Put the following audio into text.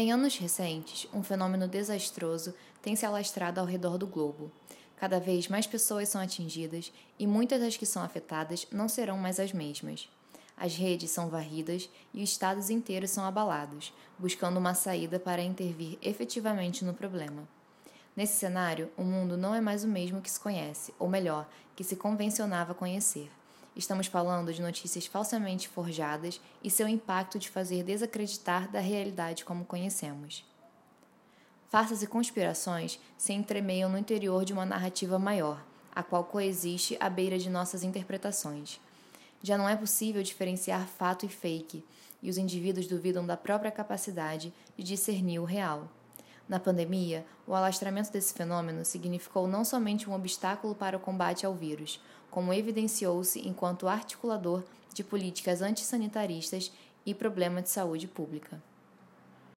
Em anos recentes, um fenômeno desastroso tem se alastrado ao redor do globo. Cada vez mais pessoas são atingidas e muitas das que são afetadas não serão mais as mesmas. As redes são varridas e os estados inteiros são abalados, buscando uma saída para intervir efetivamente no problema. Nesse cenário, o mundo não é mais o mesmo que se conhece, ou melhor, que se convencionava conhecer. Estamos falando de notícias falsamente forjadas e seu impacto de fazer desacreditar da realidade como conhecemos. Farsas e conspirações se entremeiam no interior de uma narrativa maior, a qual coexiste à beira de nossas interpretações. Já não é possível diferenciar fato e fake, e os indivíduos duvidam da própria capacidade de discernir o real. Na pandemia, o alastramento desse fenômeno significou não somente um obstáculo para o combate ao vírus, como evidenciou-se enquanto articulador de políticas antissanitaristas e problema de saúde pública.